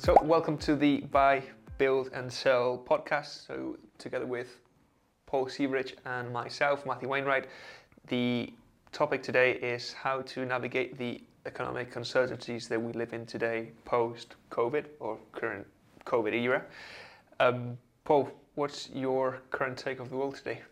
So, welcome to the Buy, Build, and Sell podcast. So, together with Paul Searidge and myself, Mathew Wainwright, the topic today is how to navigate the economic uncertainties that we live in today, post COVID or current COVID era. Um, Paul, what's your current take of the world today?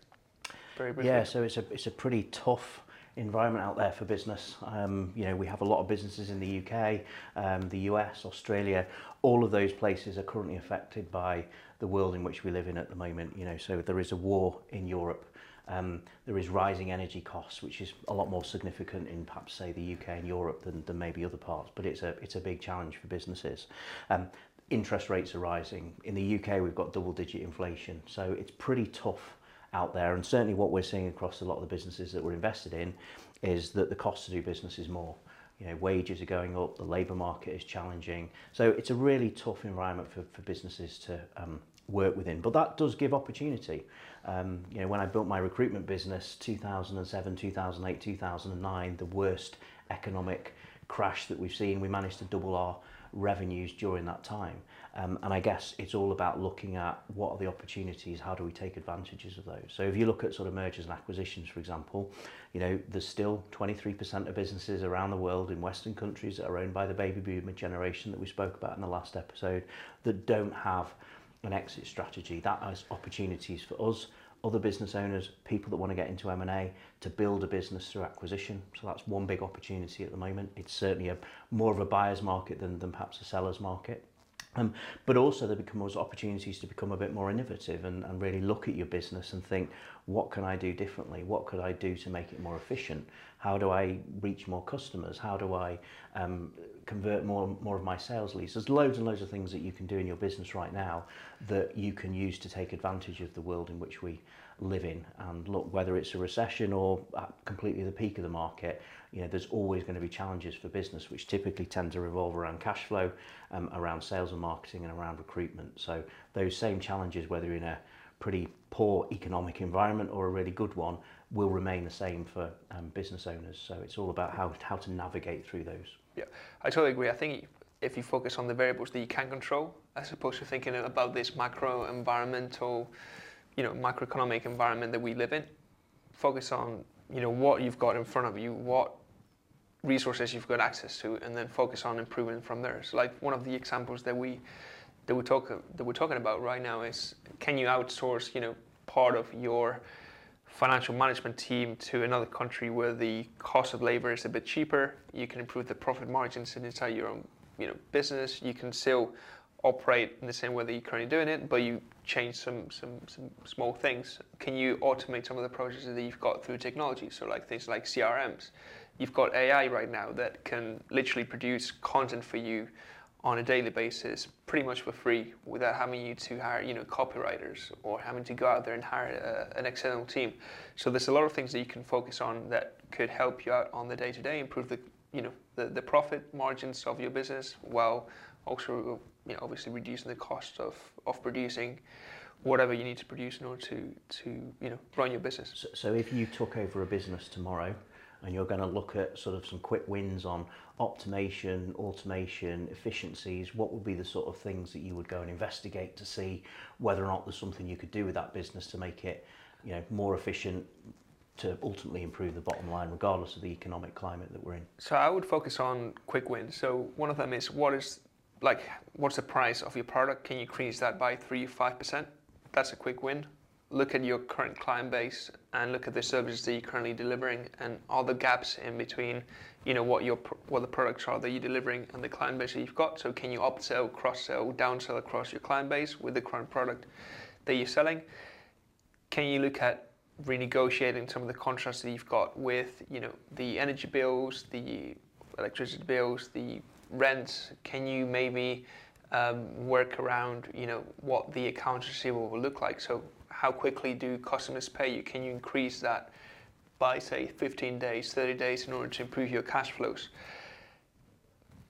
Very briefly. Yeah, so it's a it's a pretty tough environment out there for business. Um, you know, we have a lot of businesses in the UK, um, the US, Australia. All of those places are currently affected by the world in which we live in at the moment. You know, so there is a war in Europe. Um, there is rising energy costs, which is a lot more significant in perhaps say the UK and Europe than, than maybe other parts. But it's a it's a big challenge for businesses. Um, interest rates are rising. In the UK, we've got double digit inflation, so it's pretty tough out there. And certainly what we're seeing across a lot of the businesses that we're invested in is that the cost to do business is more. You know, wages are going up, the labour market is challenging. So it's a really tough environment for, for businesses to um, work within. But that does give opportunity. Um, you know, when I built my recruitment business, 2007, 2008, 2009, the worst economic crash that we've seen, we managed to double our revenues during that time. Um, and I guess it's all about looking at what are the opportunities, how do we take advantages of those. So if you look at sort of mergers and acquisitions, for example, you know, there's still 23% of businesses around the world in Western countries that are owned by the baby boomer generation that we spoke about in the last episode that don't have an exit strategy. That has opportunities for us other business owners, people that want to get into M&A to build a business through acquisition. So that's one big opportunity at the moment. It's certainly a more of a buyer's market than, than perhaps a seller's market. Um, but also there becomes opportunities to become a bit more innovative and, and really look at your business and think, what can I do differently? What could I do to make it more efficient? How do I reach more customers? How do I um, convert more more of my sales leads? There's loads and loads of things that you can do in your business right now that you can use to take advantage of the world in which we live in. And look, whether it's a recession or completely the peak of the market, you know, there's always going to be challenges for business, which typically tend to revolve around cash flow, um, around sales and marketing, and around recruitment. So those same challenges, whether in a pretty poor economic environment or a really good one, will remain the same for um, business owners. So it's all about how how to navigate through those. Yeah, I totally agree. I think if you focus on the variables that you can control, as opposed to thinking about this macro environmental, you know, macroeconomic environment that we live in, focus on you know what you've got in front of you, what resources you've got access to, and then focus on improving from there. So, like one of the examples that we that we talk that we're talking about right now is can you outsource you know part of your financial management team to another country where the cost of labor is a bit cheaper? You can improve the profit margins inside your own you know business. You can still operate in the same way that you're currently doing it but you change some some some small things. Can you automate some of the processes that you've got through technology? So like things like crms you've got ai right now that can literally produce content for you on a daily basis pretty much for free without having you to hire you know copywriters or having to go out there and hire a, an external team. So there's a lot of things that you can focus on that could help you out on the day to day improve the you know the, the profit margins of your business while also uh, you know obviously reducing the cost of of producing whatever you need to produce in order to to you know run your business so, so if you took over a business tomorrow and you're going to look at sort of some quick wins on optimization, automation, efficiencies, what would be the sort of things that you would go and investigate to see whether or not there's something you could do with that business to make it, you know, more efficient to ultimately improve the bottom line regardless of the economic climate that we're in? So I would focus on quick wins. So one of them is what is like what's the price of your product? Can you increase that by 3 5%? That's a quick win look at your current client base and look at the services that you're currently delivering and all the gaps in between you know what your what the products are that you're delivering and the client base that you've got so can you upsell cross-sell downsell across your client base with the current product that you're selling can you look at renegotiating some of the contracts that you've got with you know the energy bills the electricity bills the rents can you maybe um, work around you know what the accounts receivable will look like so how quickly do customers pay you? Can you increase that by, say, 15 days, 30 days in order to improve your cash flows?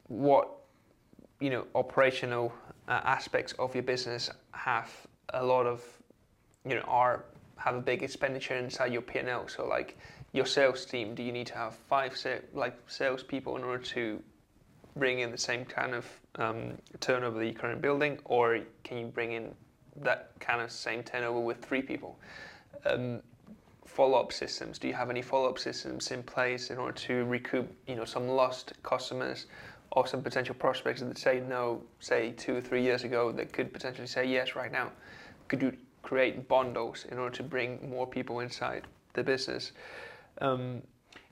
What you know operational uh, aspects of your business have a lot of you know are have a big expenditure inside your P&L. So like your sales team, do you need to have five sa- like salespeople in order to bring in the same kind of um, turnover that you're currently building, or can you bring in that kind of same turnover with three people? Um, follow-up systems. Do you have any follow-up systems in place in order to recoup, you know, some lost customers or some potential prospects that say no, say two or three years ago, that could potentially say yes right now? Could you create bundles in order to bring more people inside the business? Um,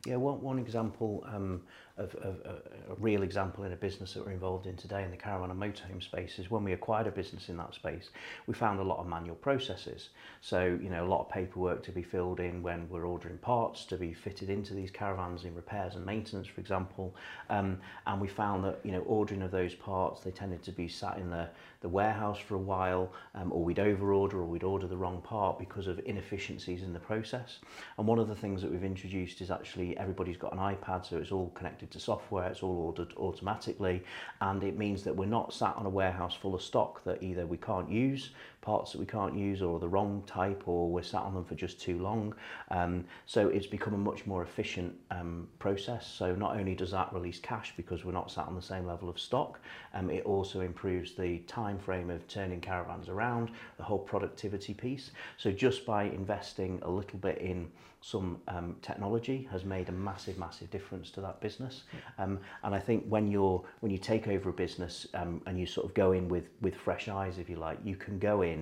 yeah, one, one example um, of, of, a real example in a business that we're involved in today in the caravan and motorhome space is when we acquired a business in that space, we found a lot of manual processes. So, you know, a lot of paperwork to be filled in when we're ordering parts to be fitted into these caravans in repairs and maintenance, for example. Um, and we found that, you know, ordering of those parts, they tended to be sat in the, the warehouse for a while, um, or we'd overorder or we'd order the wrong part because of inefficiencies in the process. And one of the things that we've introduced is actually everybody's got an iPad, so it's all connected connected to software, it's all ordered automatically, and it means that we're not sat on a warehouse full of stock that either we can't use, parts that we can't use, or the wrong type, or we're sat on them for just too long. Um, so it's become a much more efficient um, process. So not only does that release cash because we're not sat on the same level of stock, um, it also improves the time frame of turning caravans around, the whole productivity piece. So just by investing a little bit in some um, technology has made a massive, massive difference to that business. Um, and I think when you're when you take over a business um, and you sort of go in with with fresh eyes, if you like, you can go in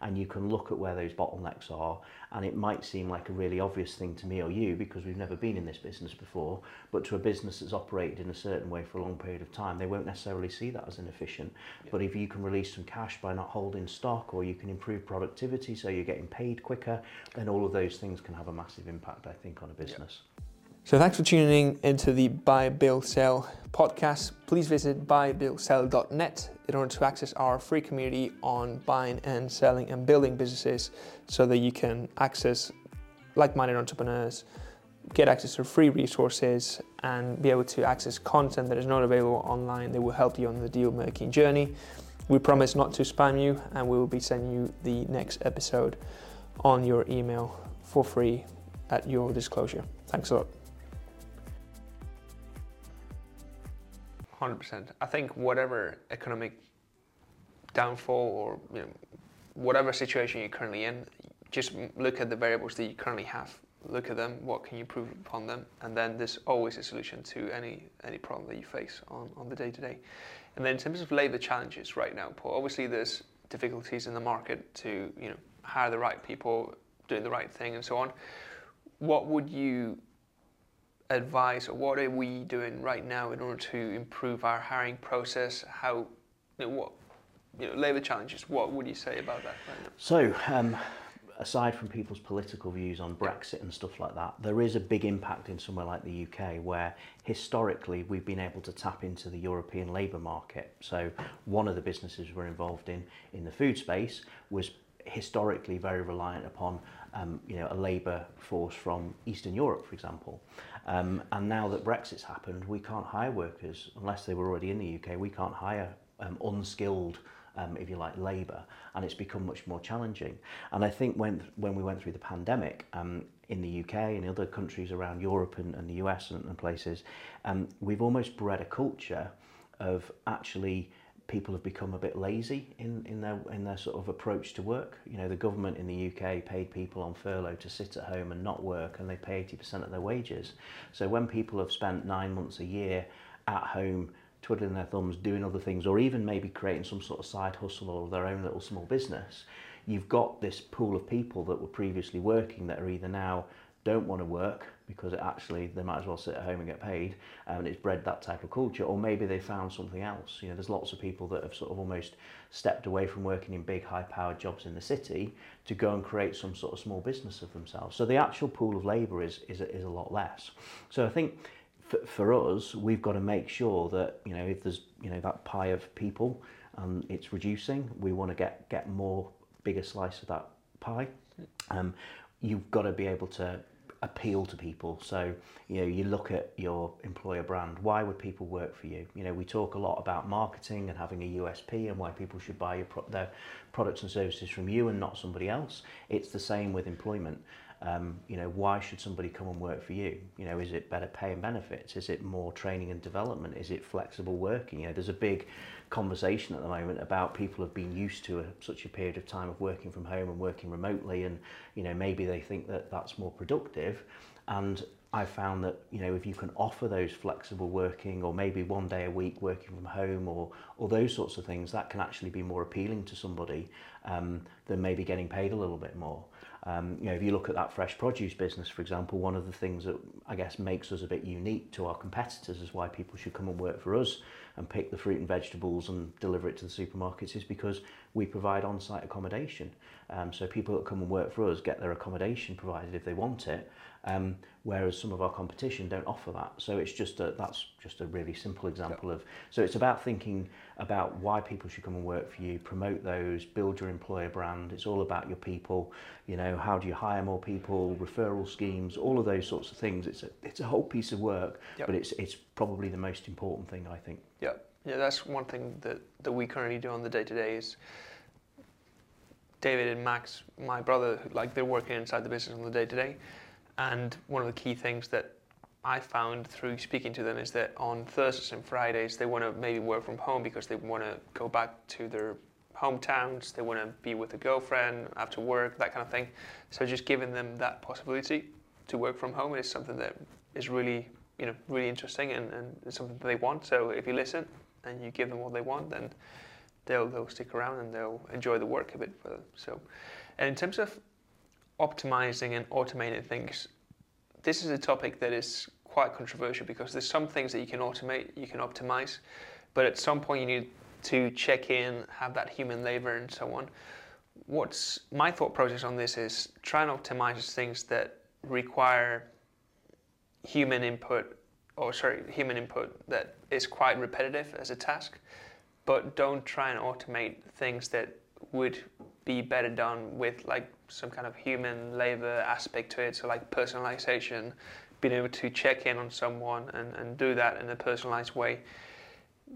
and you can look at where those bottlenecks are and it might seem like a really obvious thing to me or you because we've never been in this business before but to a business that's operated in a certain way for a long period of time they won't necessarily see that as inefficient yeah. but if you can release some cash by not holding stock or you can improve productivity so you're getting paid quicker then all of those things can have a massive impact I think on a business yeah. So thanks for tuning into the Buy, Build, Sell podcast. Please visit buybuildsell.net in order to access our free community on buying and selling and building businesses so that you can access like-minded entrepreneurs, get access to free resources and be able to access content that is not available online that will help you on the deal making journey. We promise not to spam you and we will be sending you the next episode on your email for free at your disclosure. Thanks a lot. Hundred percent. I think whatever economic downfall or you know, whatever situation you're currently in, just look at the variables that you currently have. Look at them. What can you improve upon them? And then there's always a solution to any any problem that you face on, on the day to day. And then in terms of labour challenges right now, Paul, obviously there's difficulties in the market to you know hire the right people, doing the right thing, and so on. What would you advice or what are we doing right now in order to improve our hiring process? How, you know, what, you know, labour challenges, what would you say about that right now? So, um, aside from people's political views on Brexit and stuff like that, there is a big impact in somewhere like the UK where historically we've been able to tap into the European labour market. So one of the businesses we're involved in in the food space was historically very reliant upon um, you know, a labour force from Eastern Europe, for example. Um, and now that Brexit's happened, we can't hire workers unless they were already in the UK. We can't hire um, unskilled, um, if you like, labour, and it's become much more challenging. And I think when when we went through the pandemic um, in the UK and other countries around Europe and, and the US and, and places, um, we've almost bred a culture of actually people have become a bit lazy in, in their in their sort of approach to work. You know, the government in the UK paid people on furlough to sit at home and not work, and they pay 80% of their wages. So when people have spent nine months a year at home twiddling their thumbs, doing other things, or even maybe creating some sort of side hustle or their own little small business, you've got this pool of people that were previously working that are either now don't want to work because it actually they might as well sit at home and get paid um, and it's bred that type of culture. Or maybe they found something else. You know there's lots of people that have sort of almost stepped away from working in big high powered jobs in the city to go and create some sort of small business of themselves. So the actual pool of labor is is, is a lot less. So i think for, for us we've got to make sure that you know if there's you know that pie of people and it's reducing we want to get get more bigger slice of that pie. Um, you've got to be able to appeal to people. So, you know, you look at your employer brand. Why would people work for you? You know, we talk a lot about marketing and having a USP and why people should buy pro- their products and services from you and not somebody else. It's the same with employment. Um, you know, why should somebody come and work for you? You know, is it better pay and benefits? Is it more training and development? Is it flexible working? You know, there's a big conversation at the moment about people have been used to a, such a period of time of working from home and working remotely, and you know, maybe they think that that's more productive. And I found that you know if you can offer those flexible working or maybe one day a week working from home or or those sorts of things that can actually be more appealing to somebody um, than maybe getting paid a little bit more. Um, you know, if you look at that fresh produce business, for example, one of the things that I guess makes us a bit unique to our competitors is why people should come and work for us and pick the fruit and vegetables and deliver it to the supermarkets is because we provide on-site accommodation. Um, so people that come and work for us get their accommodation provided if they want it, um, whereas some of our competition don't offer that. So it's just a, that's just a really simple example yep. of. So it's about thinking about why people should come and work for you, promote those, build your employer brand. It's all about your people. You know, how do you hire more people, referral schemes, all of those sorts of things. It's a it's a whole piece of work, yep. but it's it's probably the most important thing I think. Yeah, yeah, that's one thing that that we currently do on the day to day is. David and Max, my brother, like they're working inside the business on the day to day, and one of the key things that I found through speaking to them is that on Thursdays and Fridays they want to maybe work from home because they want to go back to their hometowns, they want to be with a girlfriend after work, that kind of thing. So just giving them that possibility to work from home is something that is really, you know, really interesting and, and something that they want. So if you listen and you give them what they want, then they'll they'll stick around and they'll enjoy the work a bit further. So, and in terms of optimizing and automating things, this is a topic that is quite controversial because there's some things that you can automate, you can optimize, but at some point you need to check in, have that human labor and so on. What's my thought process on this is try and optimize things that require human input or sorry, human input that is quite repetitive as a task, but don't try and automate things that would be better done with like some kind of human labor aspect to it. So like personalization, being able to check in on someone and, and do that in a personalized way.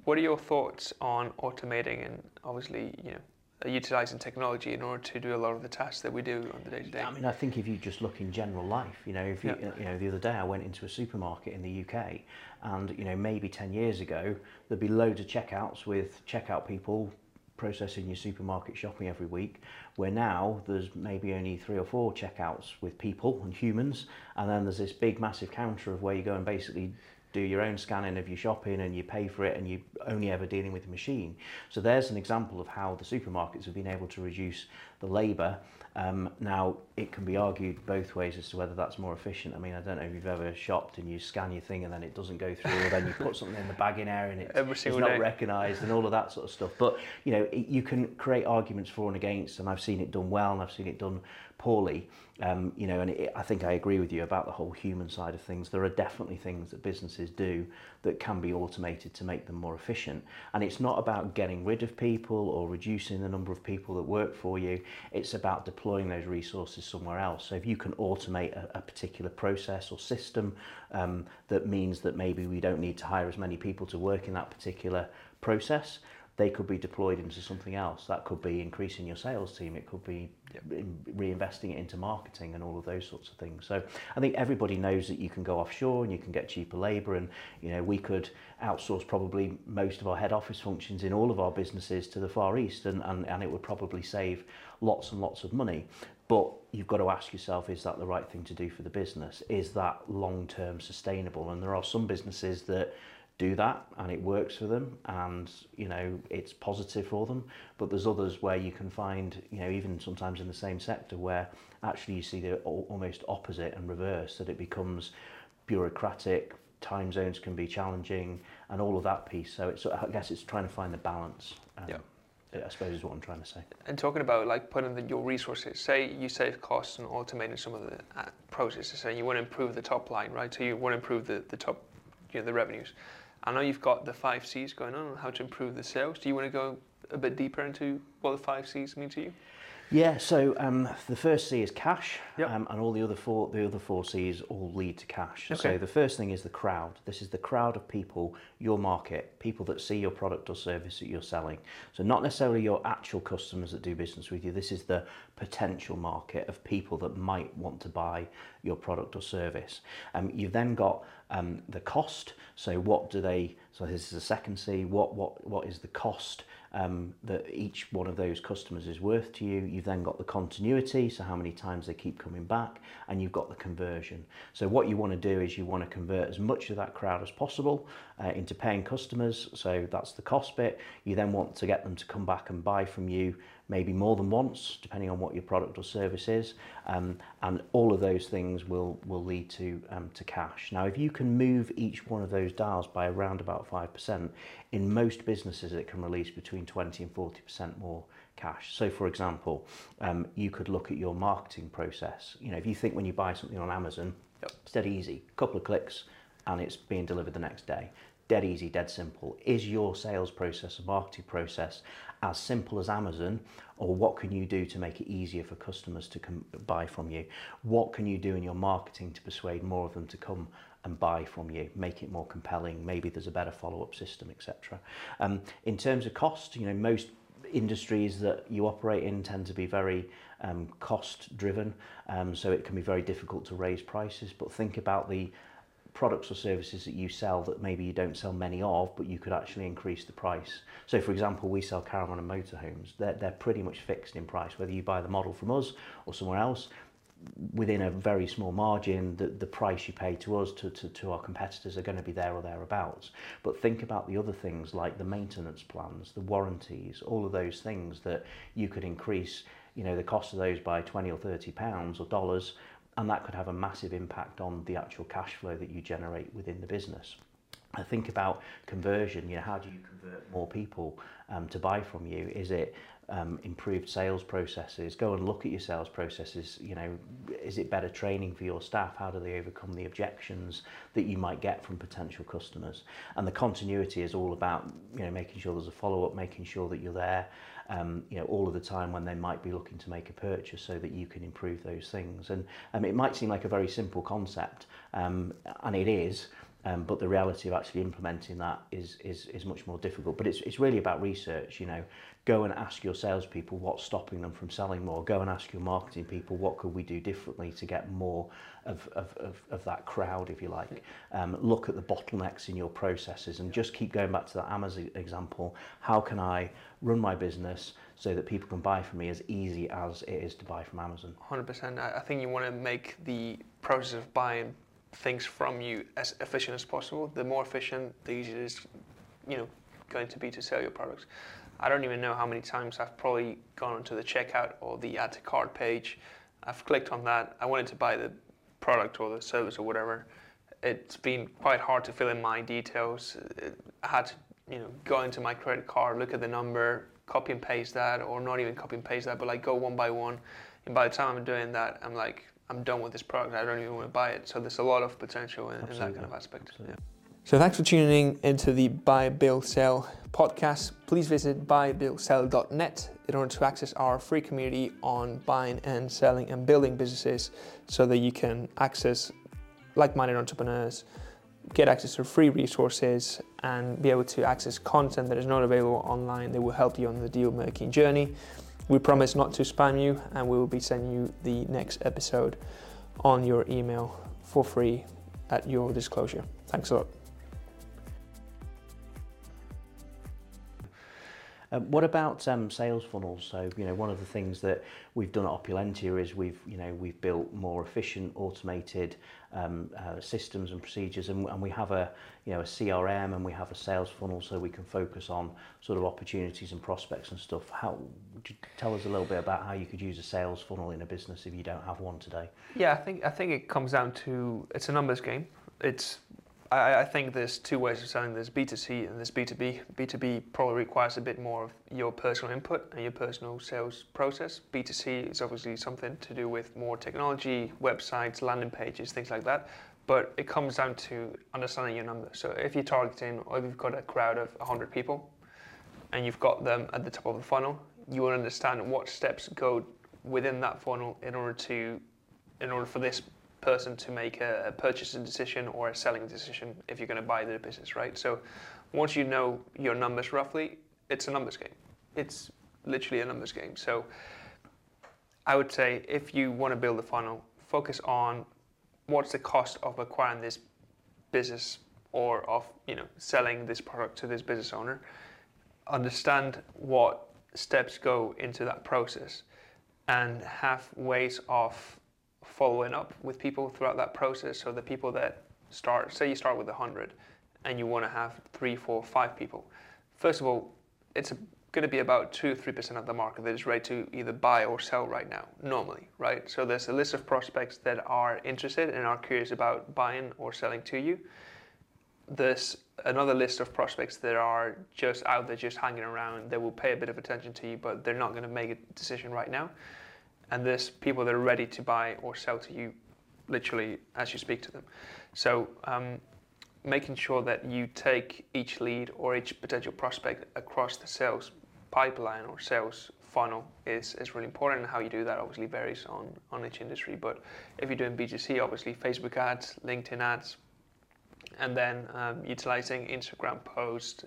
What are your thoughts on automating and obviously, you know, Uh, utilizing technology in order to do a lot of the tasks that we do on the day to day. I mean, I think if you just look in general life, you know, if you, yeah. you know, the other day I went into a supermarket in the UK, and you know, maybe ten years ago there'd be loads of checkouts with checkout people processing your supermarket shopping every week, where now there's maybe only three or four checkouts with people and humans, and then there's this big massive counter of where you go and basically do your own scanning of your shopping and you pay for it and you're only ever dealing with the machine. So there's an example of how the supermarkets have been able to reduce the labour. Um, now, it can be argued both ways as to whether that's more efficient. I mean, I don't know if you've ever shopped and you scan your thing and then it doesn't go through, or then you put something in the bagging area and it, it's not recognised and all of that sort of stuff. But, you know, it, you can create arguments for and against, and I've seen it done well and I've seen it done poorly. Um, you know, and it, I think I agree with you about the whole human side of things. There are definitely things that businesses do that can be automated to make them more efficient. And it's not about getting rid of people or reducing the number of people that work for you. It's about deploying those resources somewhere else. So if you can automate a, a particular process or system um, that means that maybe we don't need to hire as many people to work in that particular process, they could be deployed into something else. That could be increasing your sales team. It could be reinvesting it into marketing and all of those sorts of things. So I think everybody knows that you can go offshore and you can get cheaper labour, and you know we could outsource probably most of our head office functions in all of our businesses to the Far East, and, and, and it would probably save lots and lots of money. But you've got to ask yourself, is that the right thing to do for the business? Is that long term sustainable? And there are some businesses that do that and it works for them and you know it's positive for them but there's others where you can find you know even sometimes in the same sector where actually you see the almost opposite and reverse that it becomes bureaucratic time zones can be challenging and all of that piece so it's I guess it's trying to find the balance um, yeah I suppose is what I'm trying to say. And talking about like putting the, your resources, say you save costs and automating some of the uh, processes, and you want to improve the top line, right? So you want to improve the, the top, you know, the revenues. I know you've got the five C's going on, on how to improve the sales. Do you want to go a bit deeper into what the five C's mean to you? Yeah, so um, the first C is cash, Yep. um, and all the other four the other four C's all lead to cash. Okay. So the first thing is the crowd. This is the crowd of people, your market, people that see your product or service that you're selling. So not necessarily your actual customers that do business with you. This is the potential market of people that might want to buy your product or service. Um, you've then got um, the cost. So what do they? So this is the second C. What what what is the cost? Um, that each one of those customers is worth to you. You've then got the continuity, so how many times they keep coming back, and you've got the conversion. So what you want to do is you want to convert as much of that crowd as possible uh, into paying customers. So that's the cost bit. You then want to get them to come back and buy from you maybe more than once, depending on what your product or service is. Um, and all of those things will, will lead to, um, to cash. Now, if you can move each one of those dials by around about 5%, in most businesses it can release between 20 and 40% more cash. So, for example, um, you could look at your marketing process. You know, if you think when you buy something on Amazon, Yep. it's dead easy, couple of clicks, and it's being delivered the next day. Dead easy, dead simple. Is your sales process a marketing process as simple as Amazon, or what can you do to make it easier for customers to come buy from you? What can you do in your marketing to persuade more of them to come and buy from you, make it more compelling? Maybe there's a better follow-up system, etc. Um, in terms of cost, you know, most industries that you operate in tend to be very um, cost driven, um, so it can be very difficult to raise prices. But think about the products or services that you sell that maybe you don't sell many of, but you could actually increase the price. So, for example, we sell caravan and motorhomes. They're, they're pretty much fixed in price, whether you buy the model from us or somewhere else. Within a very small margin, the, the price you pay to us, to, to, to our competitors, are going to be there or thereabouts. But think about the other things like the maintenance plans, the warranties, all of those things that you could increase you know the cost of those by 20 or 30 pounds or dollars and that could have a massive impact on the actual cash flow that you generate within the business. I think about conversion, you know, how do you convert more people um, to buy from you? Is it um, improved sales processes? Go and look at your sales processes. You know, is it better training for your staff? How do they overcome the objections that you might get from potential customers? And the continuity is all about, you know, making sure there's a follow up, making sure that you're there, um, you know, all of the time when they might be looking to make a purchase so that you can improve those things. And um, it might seem like a very simple concept, um, and it is, um, but the reality of actually implementing that is, is, is much more difficult. But it's, it's really about research, you know, go and ask your salespeople what's stopping them from selling more. Go and ask your marketing people what could we do differently to get more of, of, of, of that crowd, if you like. Um, look at the bottlenecks in your processes and just keep going back to that Amazon example. How can I run my business so that people can buy from me as easy as it is to buy from Amazon? 100%. I I think you want to make the process of buying things from you as efficient as possible. The more efficient, the easier it is, you know, going to be to sell your products. I don't even know how many times I've probably gone onto the checkout or the add to cart page. I've clicked on that. I wanted to buy the product or the service or whatever. It's been quite hard to fill in my details. I had to, you know, go into my credit card, look at the number, copy and paste that, or not even copy and paste that, but like go one by one. And by the time I'm doing that, I'm like, I'm done with this product. I don't even want to buy it. So there's a lot of potential in, in that kind of aspect. Yeah. So thanks for tuning into the Buy, Build, Sell podcast. Please visit buybuildsell.net in order to access our free community on buying and selling and building businesses so that you can access like-minded entrepreneurs, get access to free resources and be able to access content that is not available online that will help you on the deal making journey. We promise not to spam you and we will be sending you the next episode on your email for free at your disclosure. Thanks a lot. Um, what about um, sales funnels? So, you know, one of the things that we've done at Opulentia is we've, you know, we've built more efficient, automated um, uh, systems and procedures, and, and we have a, you know, a CRM and we have a sales funnel, so we can focus on sort of opportunities and prospects and stuff. How tell us a little bit about how you could use a sales funnel in a business if you don't have one today? Yeah, I think I think it comes down to it's a numbers game. It's I, I think there's two ways of selling. There's B2C and there's B2B. B2B probably requires a bit more of your personal input and your personal sales process. B2C is obviously something to do with more technology, websites, landing pages, things like that. But it comes down to understanding your numbers. So if you're targeting or if you've got a crowd of 100 people and you've got them at the top of the funnel, you will understand what steps go within that funnel in order to, in order for this person to make a, a purchasing decision or a selling decision if you're going to buy the business, right? So once you know your numbers roughly, it's a numbers game. It's literally a numbers game. So I would say if you want to build a funnel, focus on what's the cost of acquiring this business or of you know selling this product to this business owner. Understand what steps go into that process and have ways of following up with people throughout that process. So the people that start, say you start with 100 and you want to have three, four, five people. First of all, it's going to be about 2 3% of the market that is ready to either buy or sell right now, normally, right? So there's a list of prospects that are interested and are curious about buying or selling to you. There's another list of prospects that are just out there, just hanging around. They will pay a bit of attention to you, but they're not going to make a decision right now. And there's people that are ready to buy or sell to you literally as you speak to them. So um, making sure that you take each lead or each potential prospect across the sales pipeline or sales funnel is, is really important and how you do that obviously varies on, on each industry but if you're doing b2c obviously facebook ads linkedin ads and then um, utilizing instagram posts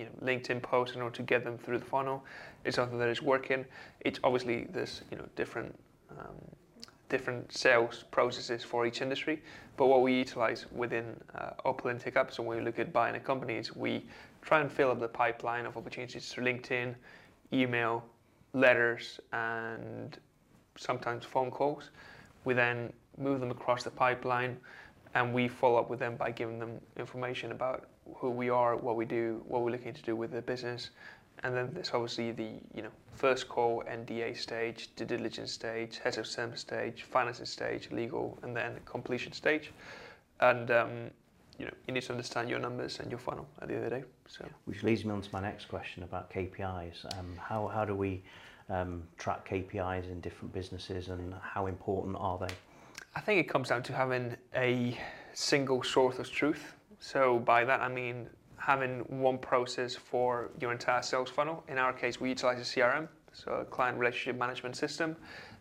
you know, linkedin posts in order to get them through the funnel It's something that is working it's obviously there's you know different um, different sales processes for each industry. But what we utilize within uh, Opal Up, so when we look at buying a company, is we try and fill up the pipeline of opportunities through LinkedIn, email, letters, and sometimes phone calls. We then move them across the pipeline and we follow up with them by giving them information about who we are, what we do, what we're looking to do with the business, and then there's obviously the you know first call, NDA stage, due diligence stage, heads of terms stage, financing stage, legal, and then completion stage. And um, you know you need to understand your numbers and your funnel at the end of the day. So which leads me on to my next question about KPIs. Um, how how do we um, track KPIs in different businesses, and how important are they? I think it comes down to having a single source of truth. So by that I mean having one process for your entire sales funnel. In our case, we utilize a CRM, so a client relationship management system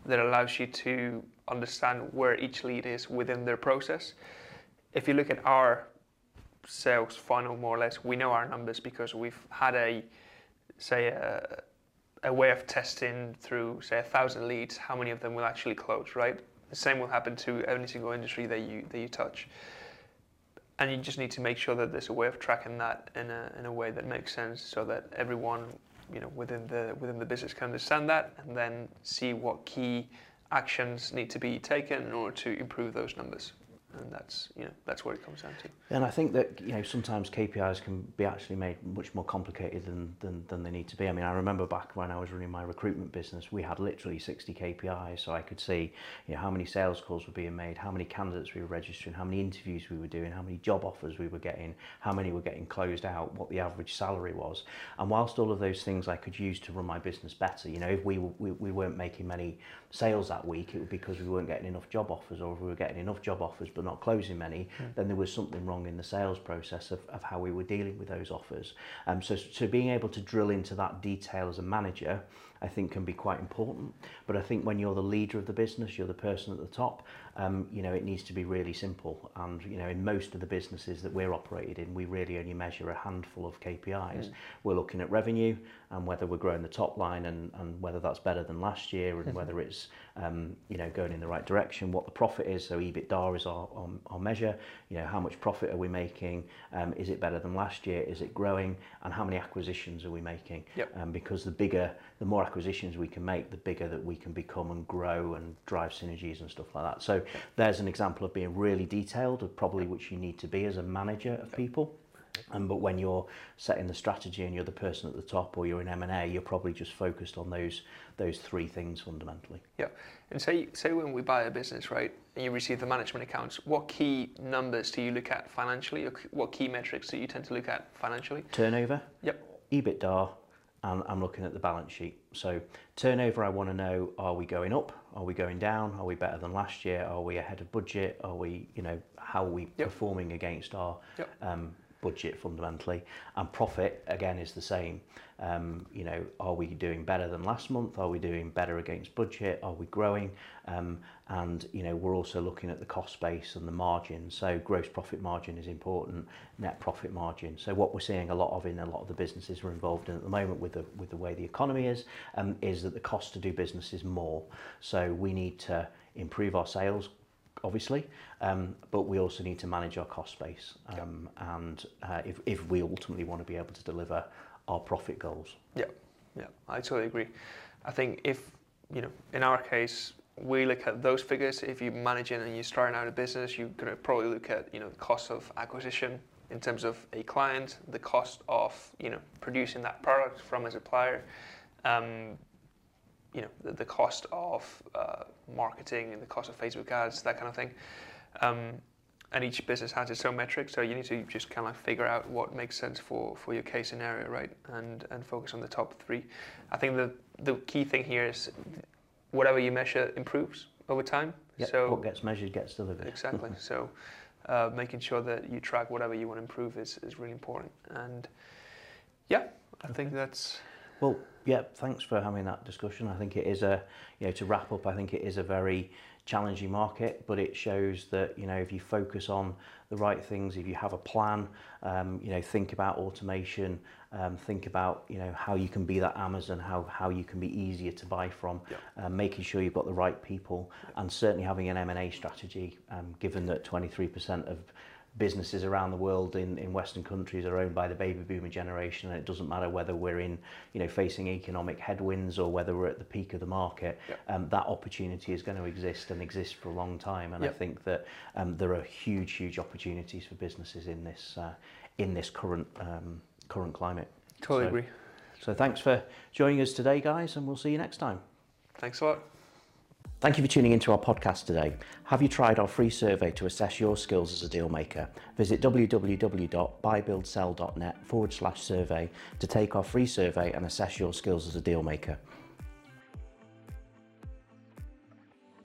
that allows you to understand where each lead is within their process. If you look at our sales funnel, more or less, we know our numbers because we've had a, say, a, a way of testing through, say, a thousand leads, how many of them will actually close, right? The same will happen to every single industry that you that you touch and you just need to make sure that there's a way of tracking that in a, in a way that makes sense so that everyone you know within the within the business can understand that and then see what key actions need to be taken in order to improve those numbers and that's you know that's what it comes down to. And I think that you know sometimes KPIs can be actually made much more complicated than, than than they need to be. I mean, I remember back when I was running my recruitment business, we had literally 60 KPIs, so I could see you know how many sales calls were being made, how many candidates we were registering, how many interviews we were doing, how many job offers we were getting, how many were getting closed out, what the average salary was. And whilst all of those things I could use to run my business better, you know, if we we, we weren't making many sales that week, it was because we weren't getting enough job offers, or if we were getting enough job offers but not closing many, mm. then there was something wrong in the sales process of, of how we were dealing with those offers. Um, so, so being able to drill into that detail as a manager I think can be quite important. But I think when you're the leader of the business, you're the person at the top, um, you know, it needs to be really simple. And, you know, in most of the businesses that we're operated in, we really only measure a handful of KPIs. Mm. We're looking at revenue and whether we're growing the top line and, and whether that's better than last year and mm-hmm. whether it's, um, you know, going in the right direction, what the profit is. So EBITDA is our, our, our measure, you know, how much profit are we making? Um, is it better than last year? Is it growing? And how many acquisitions are we making? Yep. Um, because the bigger, the more acquisitions we can make, the bigger that we can become and grow and drive synergies and stuff like that. So there's an example of being really detailed, of probably which you need to be as a manager of people. Um, but when you're setting the strategy and you're the person at the top or you're in M&A, you're probably just focused on those those three things fundamentally. Yeah. And say say when we buy a business, right, and you receive the management accounts, what key numbers do you look at financially or what key metrics do you tend to look at financially? Turnover. Yep. EBITDA, and I'm looking at the balance sheet. So turnover, I want to know: Are we going up? Are we going down? Are we better than last year? Are we ahead of budget? Are we, you know, how are we yep. performing against our yep. um, budget fundamentally, and profit again is the same. Um, you know, are we doing better than last month? Are we doing better against budget? Are we growing? Um, and you know, we're also looking at the cost base and the margin. So gross profit margin is important, net profit margin. So what we're seeing a lot of in a lot of the businesses we're involved in at the moment with the with the way the economy is, um, is that the cost to do business is more. So we need to improve our sales obviously, um, but we also need to manage our cost base. Um. And uh, if, if we ultimately want to be able to deliver our profit goals. Yeah, yeah, I totally agree. I think if, you know, in our case, we look at those figures. If you're managing and you're starting out a business, you're going to probably look at, you know, the cost of acquisition in terms of a client, the cost of, you know, producing that product from a supplier, um, you know, the, the cost of uh, marketing and the cost of Facebook ads, that kind of thing. Um, and each business has its own metrics, so you need to just kind of figure out what makes sense for, for your case scenario, right? And and focus on the top three. I think the the key thing here is whatever you measure improves over time. Yep, so what gets measured gets delivered. Exactly. so uh, making sure that you track whatever you want to improve is, is really important. And yeah, I okay. think that's well, yeah, thanks for having that discussion. I think it is a, you know, to wrap up, I think it is a very challenging market, but it shows that, you know, if you focus on the right things, if you have a plan, um, you know, think about automation, um, think about, you know, how you can be that Amazon, how, how you can be easier to buy from, yep. um, making sure you've got the right people, and certainly having an M&A strategy, um, given that 23% of businesses around the world in, in Western countries are owned by the baby boomer generation, and it doesn't matter whether we're in, you know, facing economic headwinds or whether we're at the peak of the market. Yep. Um, that opportunity is going to exist and exist for a long time, and yep. I think that um, there are huge, huge opportunities for businesses in this uh, in this current um, current climate. Totally so, agree. So thanks for joining us today, guys, and we'll see you next time. Thanks a lot. Thank you for tuning into our podcast today. Have you tried our free survey to assess your skills as a deal maker? Visit www.buybuildsell.net forward slash survey to take our free survey and assess your skills as a deal maker.